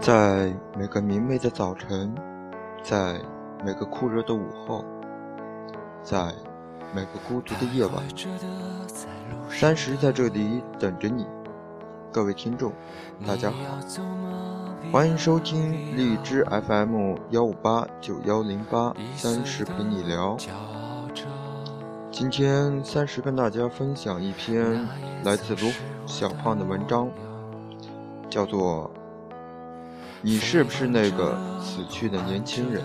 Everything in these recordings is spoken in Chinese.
在每个明媚的早晨，在每个酷热的午后，在每个孤独的夜晚，三十在这里等着你。各位听众，大家好，欢迎收听荔枝 FM 幺五八九幺零八，三十陪你聊。今天三十跟大家分享一篇来自卢小胖的文章，叫做《你是不是那个死去的年轻人》。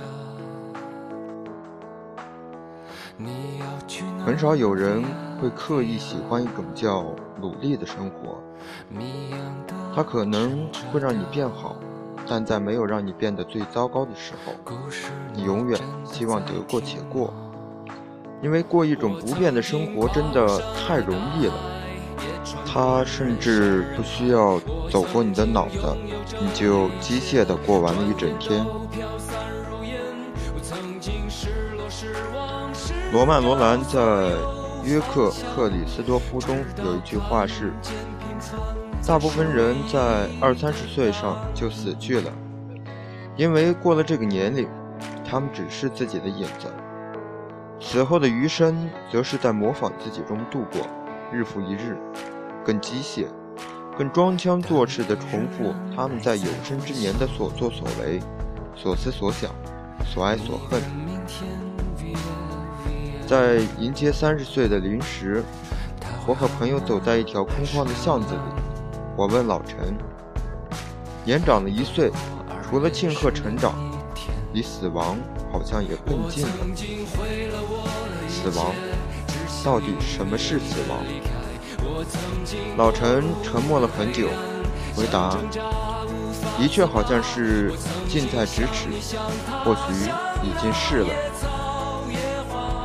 很少有人会刻意喜欢一种叫努力的生活，它可能会让你变好，但在没有让你变得最糟糕的时候，你永远希望得过且过。因为过一种不变的生活真的太容易了，它甚至不需要走过你的脑子，你就机械地过完了一整天。罗曼·罗兰在《约克克里斯多夫》中有一句话是：“大部分人在二三十岁上就死去了，因为过了这个年龄，他们只是自己的影子。”此后的余生，则是在模仿自己中度过，日复一日，更机械、更装腔作势地重复他们在有生之年的所作所为、所思所想、所爱所恨。在迎接三十岁的临时，我和朋友走在一条空旷的巷子里。我问老陈：“年长了一岁，除了庆贺成长，离死亡？”好像也更近了。死亡，到底什么是死亡？老陈沉默了很久，回答：“的确好像是近在咫尺，或许已经是了。”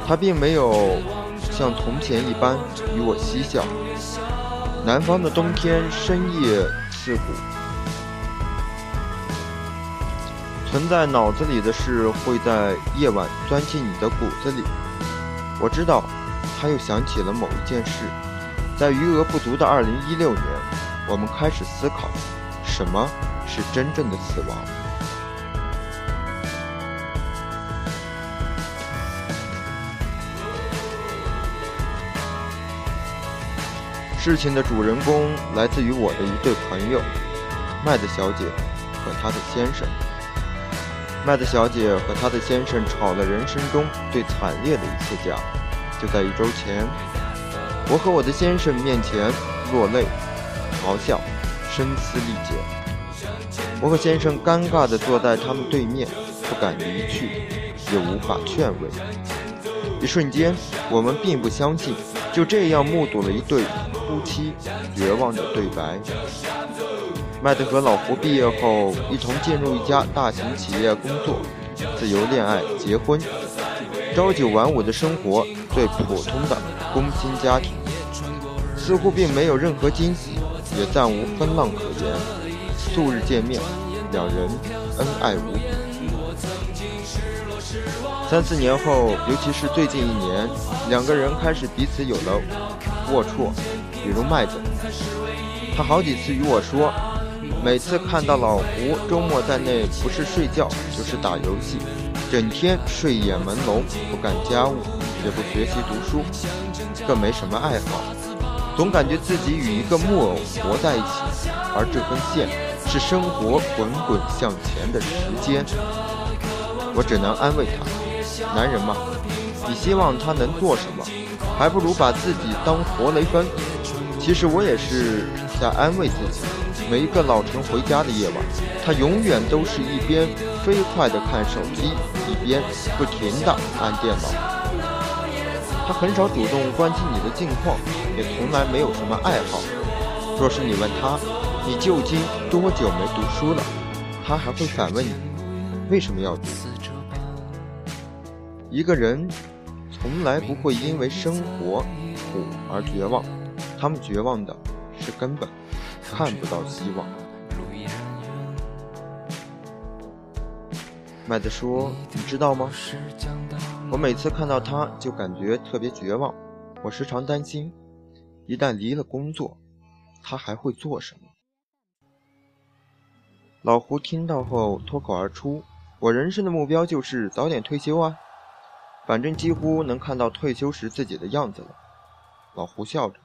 他并没有像从前一般与我嬉笑。南方的冬天深夜刺骨。存在脑子里的事会在夜晚钻进你的骨子里。我知道，他又想起了某一件事。在余额不足的2016年，我们开始思考，什么是真正的死亡。事情的主人公来自于我的一对朋友，麦子小姐和她的先生。麦德小姐和她的先生吵了人生中最惨烈的一次架，就在一周前，我和我的先生面前落泪、咆哮、声嘶力竭。我和先生尴尬地坐在他们对面，不敢离去，也无法劝慰。一瞬间，我们并不相信，就这样目睹了一对夫妻绝望的对白。麦德和老胡毕业后一同进入一家大型企业工作，自由恋爱、结婚，朝九晚五的生活，最普通的工薪家庭，似乎并没有任何惊喜，也暂无风浪可言。素日见面，两人恩爱无比。三四年后，尤其是最近一年，两个人开始彼此有了龌龊，比如麦子，他好几次与我说。每次看到老胡周末在内，不是睡觉就是打游戏，整天睡眼朦胧，不干家务，也不学习读书，更没什么爱好，总感觉自己与一个木偶活在一起，而这根线是生活滚滚向前的时间。我只能安慰他：男人嘛，你希望他能做什么，还不如把自己当活雷锋。其实我也是在安慰自己。每一个老陈回家的夜晚，他永远都是一边飞快地看手机，一边不停地按电脑。他很少主动关心你的近况，也从来没有什么爱好。若是你问他，你究竟多久没读书了？他还会反问你，为什么要读？一个人从来不会因为生活苦而绝望，他们绝望的是根本。看不到希望。麦子说：“你知道吗？我每次看到他就感觉特别绝望。我时常担心，一旦离了工作，他还会做什么？”老胡听到后脱口而出：“我人生的目标就是早点退休啊，反正几乎能看到退休时自己的样子了。”老胡笑着，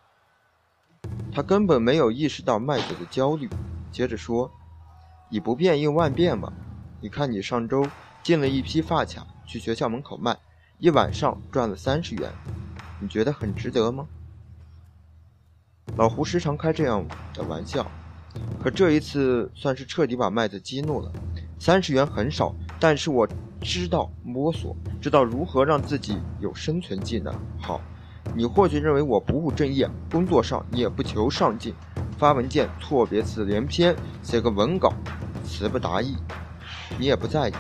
他根本没有意识到麦子的焦虑，接着说：“以不变应万变嘛，你看你上周进了一批发卡去学校门口卖，一晚上赚了三十元，你觉得很值得吗？”老胡时常开这样的玩笑。可这一次算是彻底把麦子激怒了。三十元很少，但是我知道摸索，知道如何让自己有生存技能。好，你或许认为我不务正业，工作上也不求上进，发文件错别字连篇，写个文稿词不达意，你也不在意，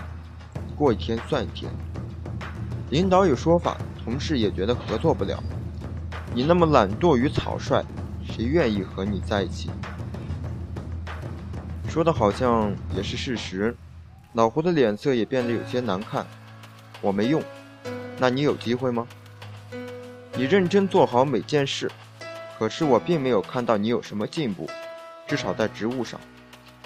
过一天算一天。领导有说法，同事也觉得合作不了。你那么懒惰与草率，谁愿意和你在一起？说的好像也是事实，老胡的脸色也变得有些难看。我没用，那你有机会吗？你认真做好每件事，可是我并没有看到你有什么进步，至少在职务上。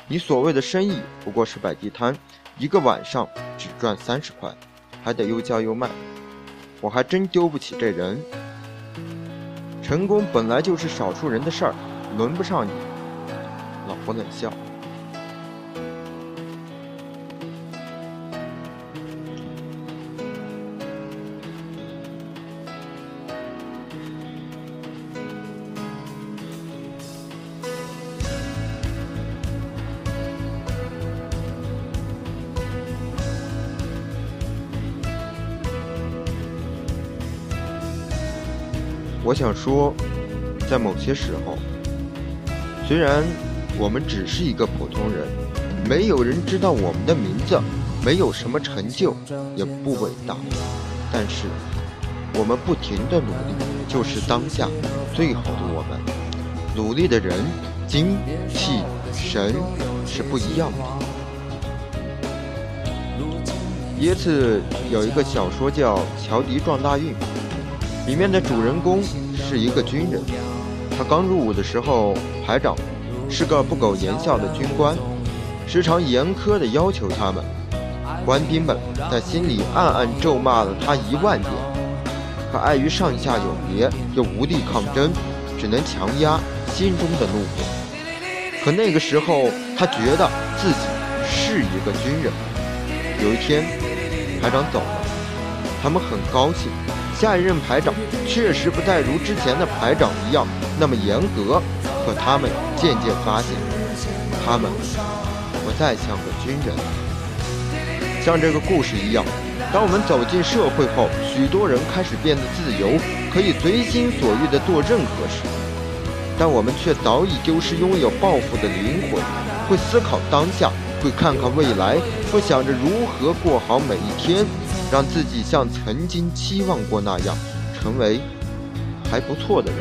你所谓的生意不过是摆地摊，一个晚上只赚三十块，还得又叫又卖，我还真丢不起这人。成功本来就是少数人的事儿，轮不上你。老婆冷笑。我想说，在某些时候，虽然我们只是一个普通人，没有人知道我们的名字，没有什么成就，也不伟大，但是我们不停的努力，就是当下最好的我们。努力的人，精气神是不一样的。耶茨有一个小说叫《乔迪撞大运》。里面的主人公是一个军人，他刚入伍的时候，排长是个不苟言笑的军官，时常严苛地要求他们。官兵们在心里暗暗咒骂了他一万遍，可碍于上下有别，又无力抗争，只能强压心中的怒火。可那个时候，他觉得自己是一个军人。有一天，排长走了，他们很高兴。下一任排长确实不再如之前的排长一样那么严格，可他们渐渐发现，他们不再像个军人。像这个故事一样，当我们走进社会后，许多人开始变得自由，可以随心所欲地做任何事，但我们却早已丢失拥有抱负的灵魂，会思考当下，会看看未来，会想着如何过好每一天。让自己像曾经期望过那样，成为还不错的人。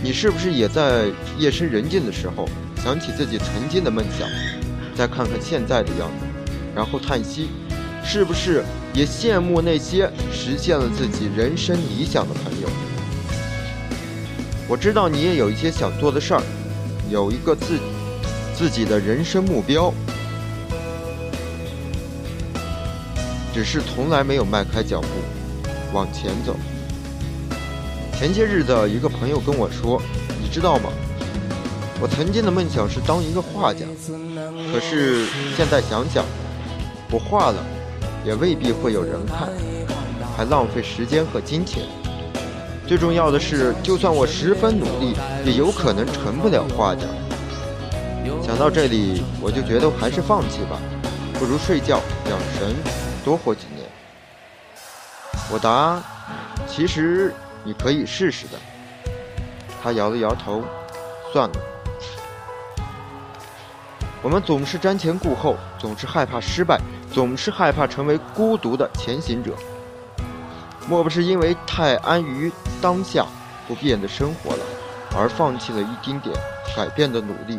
你是不是也在夜深人静的时候想起自己曾经的梦想，再看看现在的样子，然后叹息？是不是也羡慕那些实现了自己人生理想的朋友？我知道你也有一些想做的事儿，有一个自自己的人生目标。只是从来没有迈开脚步往前走。前些日子，一个朋友跟我说：“你知道吗？我曾经的梦想是当一个画家，可是现在想想，我画了也未必会有人看，还浪费时间和金钱。最重要的是，就算我十分努力，也有可能成不了画家。”想到这里，我就觉得还是放弃吧，不如睡觉养神。多活几年，我答：“其实你可以试试的。”他摇了摇头，算了。我们总是瞻前顾后，总是害怕失败，总是害怕成为孤独的前行者。莫不是因为太安于当下不变的生活了，而放弃了一丁点改变的努力？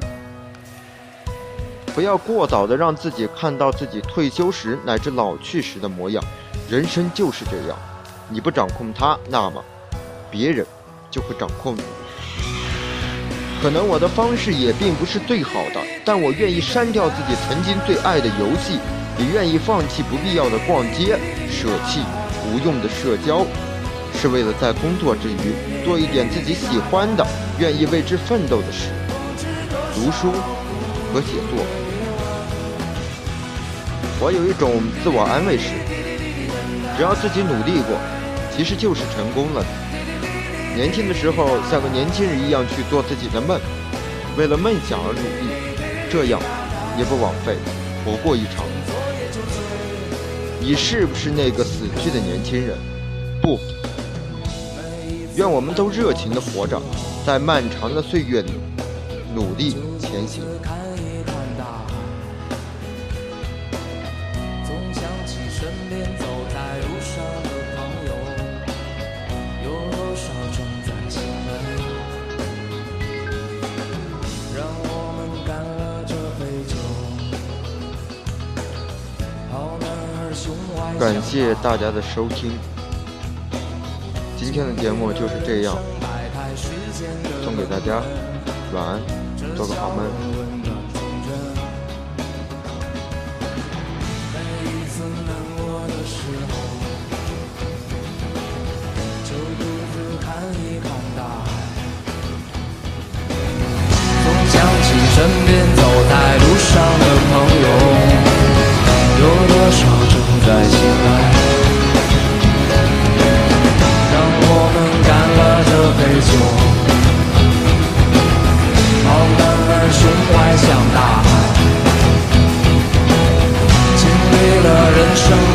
不要过早的让自己看到自己退休时乃至老去时的模样，人生就是这样，你不掌控它，那么别人就会掌控你。可能我的方式也并不是最好的，但我愿意删掉自己曾经最爱的游戏，也愿意放弃不必要的逛街，舍弃无用的社交，是为了在工作之余做一点自己喜欢的、愿意为之奋斗的事，读书和写作。我有一种自我安慰是，只要自己努力过，其实就是成功了。年轻的时候，像个年轻人一样去做自己的梦，为了梦想而努力，这样也不枉费活过一场。你是不是那个死去的年轻人？不。愿我们都热情地活着，在漫长的岁月里努力前行。感谢大家的收听，今天的节目就是这样，送给大家，晚安，做个好梦。身边。show.